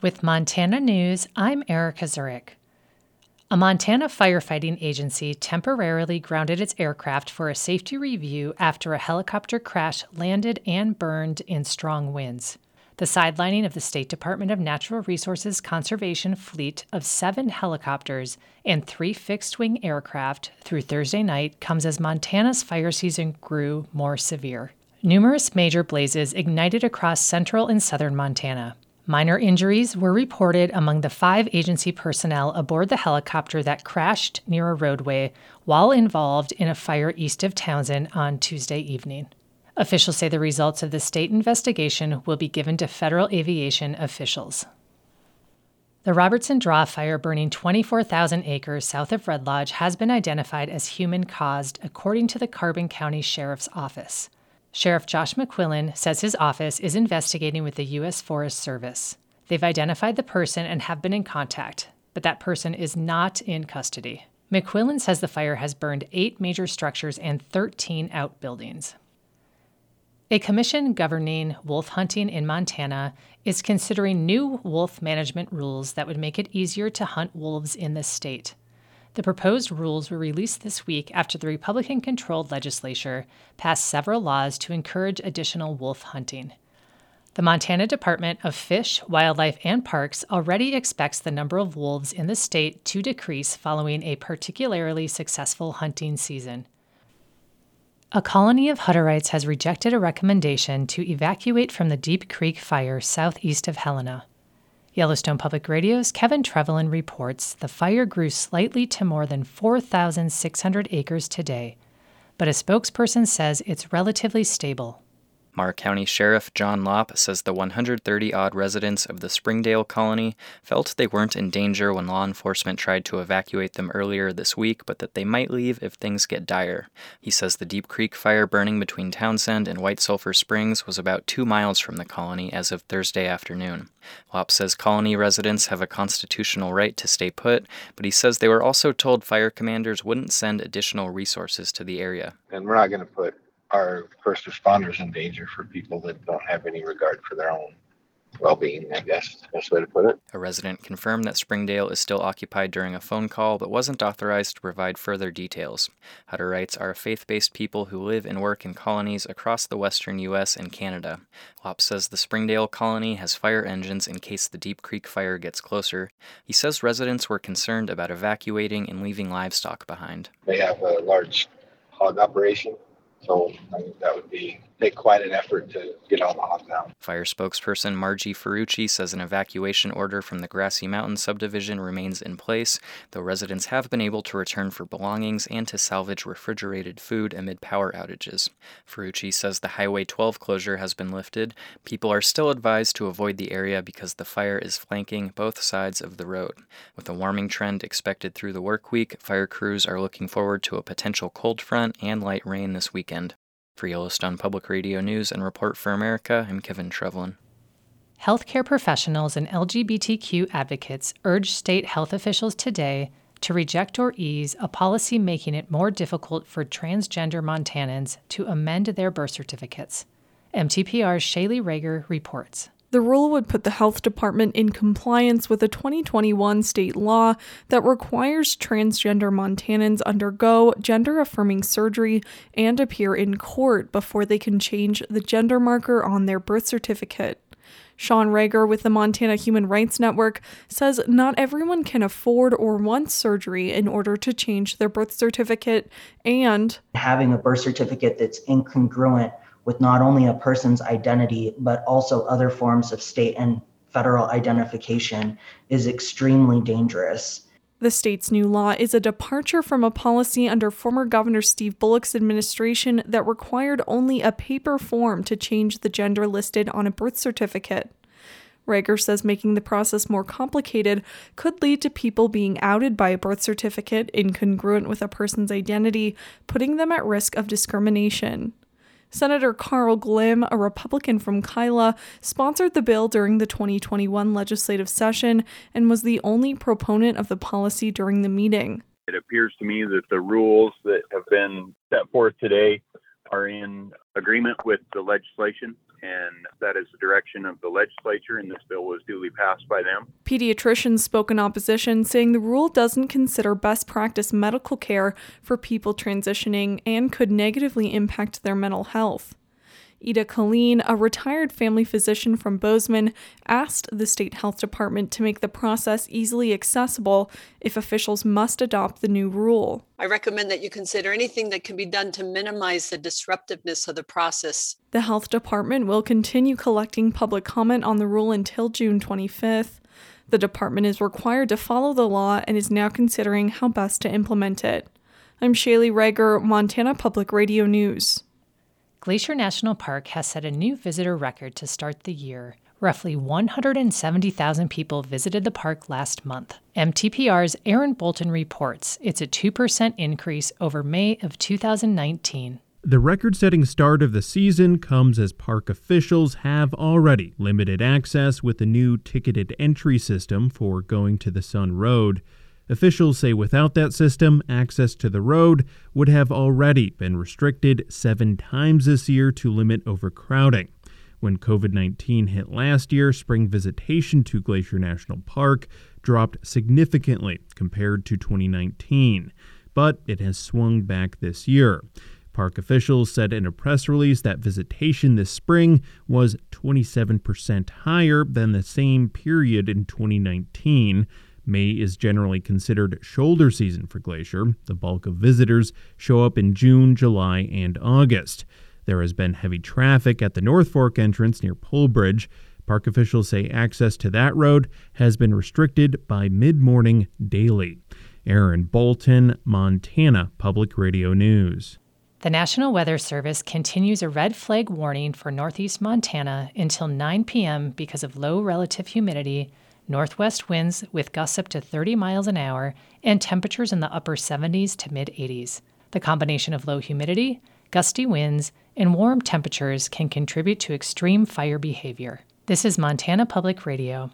With Montana News, I'm Erica Zurek. A Montana firefighting agency temporarily grounded its aircraft for a safety review after a helicopter crash landed and burned in strong winds. The sidelining of the State Department of Natural Resources Conservation fleet of seven helicopters and three fixed wing aircraft through Thursday night comes as Montana's fire season grew more severe. Numerous major blazes ignited across central and southern Montana. Minor injuries were reported among the five agency personnel aboard the helicopter that crashed near a roadway while involved in a fire east of Townsend on Tuesday evening. Officials say the results of the state investigation will be given to federal aviation officials. The Robertson Draw fire burning 24,000 acres south of Red Lodge has been identified as human caused, according to the Carbon County Sheriff's Office. Sheriff Josh McQuillan says his office is investigating with the U.S. Forest Service. They've identified the person and have been in contact, but that person is not in custody. McQuillan says the fire has burned eight major structures and 13 outbuildings. A commission governing wolf hunting in Montana is considering new wolf management rules that would make it easier to hunt wolves in the state. The proposed rules were released this week after the Republican controlled legislature passed several laws to encourage additional wolf hunting. The Montana Department of Fish, Wildlife, and Parks already expects the number of wolves in the state to decrease following a particularly successful hunting season. A colony of Hutterites has rejected a recommendation to evacuate from the Deep Creek fire southeast of Helena. Yellowstone Public Radio's Kevin Trevellyan reports the fire grew slightly to more than 4,600 acres today, but a spokesperson says it's relatively stable. Meagher County Sheriff John Lopp says the 130 odd residents of the Springdale colony felt they weren't in danger when law enforcement tried to evacuate them earlier this week, but that they might leave if things get dire. He says the Deep Creek fire burning between Townsend and White Sulphur Springs was about two miles from the colony as of Thursday afternoon. Lopp says colony residents have a constitutional right to stay put, but he says they were also told fire commanders wouldn't send additional resources to the area. And we're not going to put our first responders in danger for people that don't have any regard for their own well-being i guess is the best way to put it A resident confirmed that Springdale is still occupied during a phone call but wasn't authorized to provide further details. Hutterites are a faith based people who live and work in colonies across the western U.S. and Canada. Lopp says the Springdale colony has fire engines in case the Deep Creek fire gets closer. He says residents were concerned about evacuating and leaving livestock behind. they have a large hog operation so I think that would be take quite an effort to get hogs out Fire spokesperson Margie Ferrucci says an evacuation order from the Grassy Mountain subdivision remains in place, though residents have been able to return for belongings and to salvage refrigerated food amid power outages. Ferrucci says the Highway 12 closure has been lifted. People are still advised to avoid the area because the fire is flanking both sides of the road. With a warming trend expected through the work week, fire crews are looking forward to a potential cold front and light rain this weekend. For Yellowstone Public Radio News and Report for America, I'm Kevin Trevellyan. Healthcare professionals and LGBTQ advocates urge state health officials today to reject or ease a policy making it more difficult for transgender Montanans to amend their birth certificates. MTPR's Shaylee Ragar reports. The rule would put the health department in compliance with a 2021 state law that requires transgender Montanans undergo gender affirming surgery and appear in court before they can change the gender marker on their birth certificate. Shawn Reagor with the Montana Human Rights Network says not everyone can afford or want surgery in order to change their birth certificate and having a birth certificate that's incongruent with not only a person's identity, but also other forms of state and federal identification is extremely dangerous. The state's new law is a departure from a policy under former Governor Steve Bullock's administration that required only a paper form to change the gender listed on a birth certificate. Reagor says making the process more complicated could lead to people being outed by a birth certificate incongruent with a person's identity, putting them at risk of discrimination. Senator Carl Glimm, a Republican from Kila, sponsored the bill during the 2021 legislative session and was the only proponent of the policy during the meeting. It appears to me that the rules that have been set forth today are in agreement with the legislation and that is the direction of the legislature, and this bill was duly passed by them. Pediatricians spoke in opposition, saying the rule doesn't consider best practice medical care for people transitioning and could negatively impact their mental health. Ida Colleen, a retired family physician from Bozeman, asked the state health department to make the process easily accessible if officials must adopt the new rule. I recommend that you consider anything that can be done to minimize the disruptiveness of the process. The health department will continue collecting public comment on the rule until June 25th. The department is required to follow the law and is now considering how best to implement it. I'm Shaylee Ragar, Montana Public Radio News. Glacier National Park has set a new visitor record to start the year. Roughly 170,000 people visited the park last month. MTPR's Aaron Bolton reports it's a 2% increase over May of 2019. The record setting start of the season comes as park officials have already limited access with the new ticketed entry system for Going-to-the-Sun Road. Officials say without that system, access to the road would have already been restricted seven times this year to limit overcrowding. When COVID 19 hit last year, spring visitation to Glacier National Park dropped significantly compared to 2019, but it has swung back this year. Park officials said in a press release that visitation this spring was 27% higher than the same period in 2019. May is generally considered shoulder season for Glacier. The bulk of visitors show up in June, July, and August. There has been heavy traffic at the North Fork entrance near Polebridge. Park officials say access to that road has been restricted by mid morning daily. Aaron Bolton, Montana Public Radio News. The National Weather Service continues a red flag warning for northeast Montana until 9 p.m. because of low relative humidity northwest winds with gusts up to 30 miles an hour, and temperatures in the upper 70s to mid 80s. The combination of low humidity, gusty winds, and warm temperatures can contribute to extreme fire behavior. This is Montana Public Radio.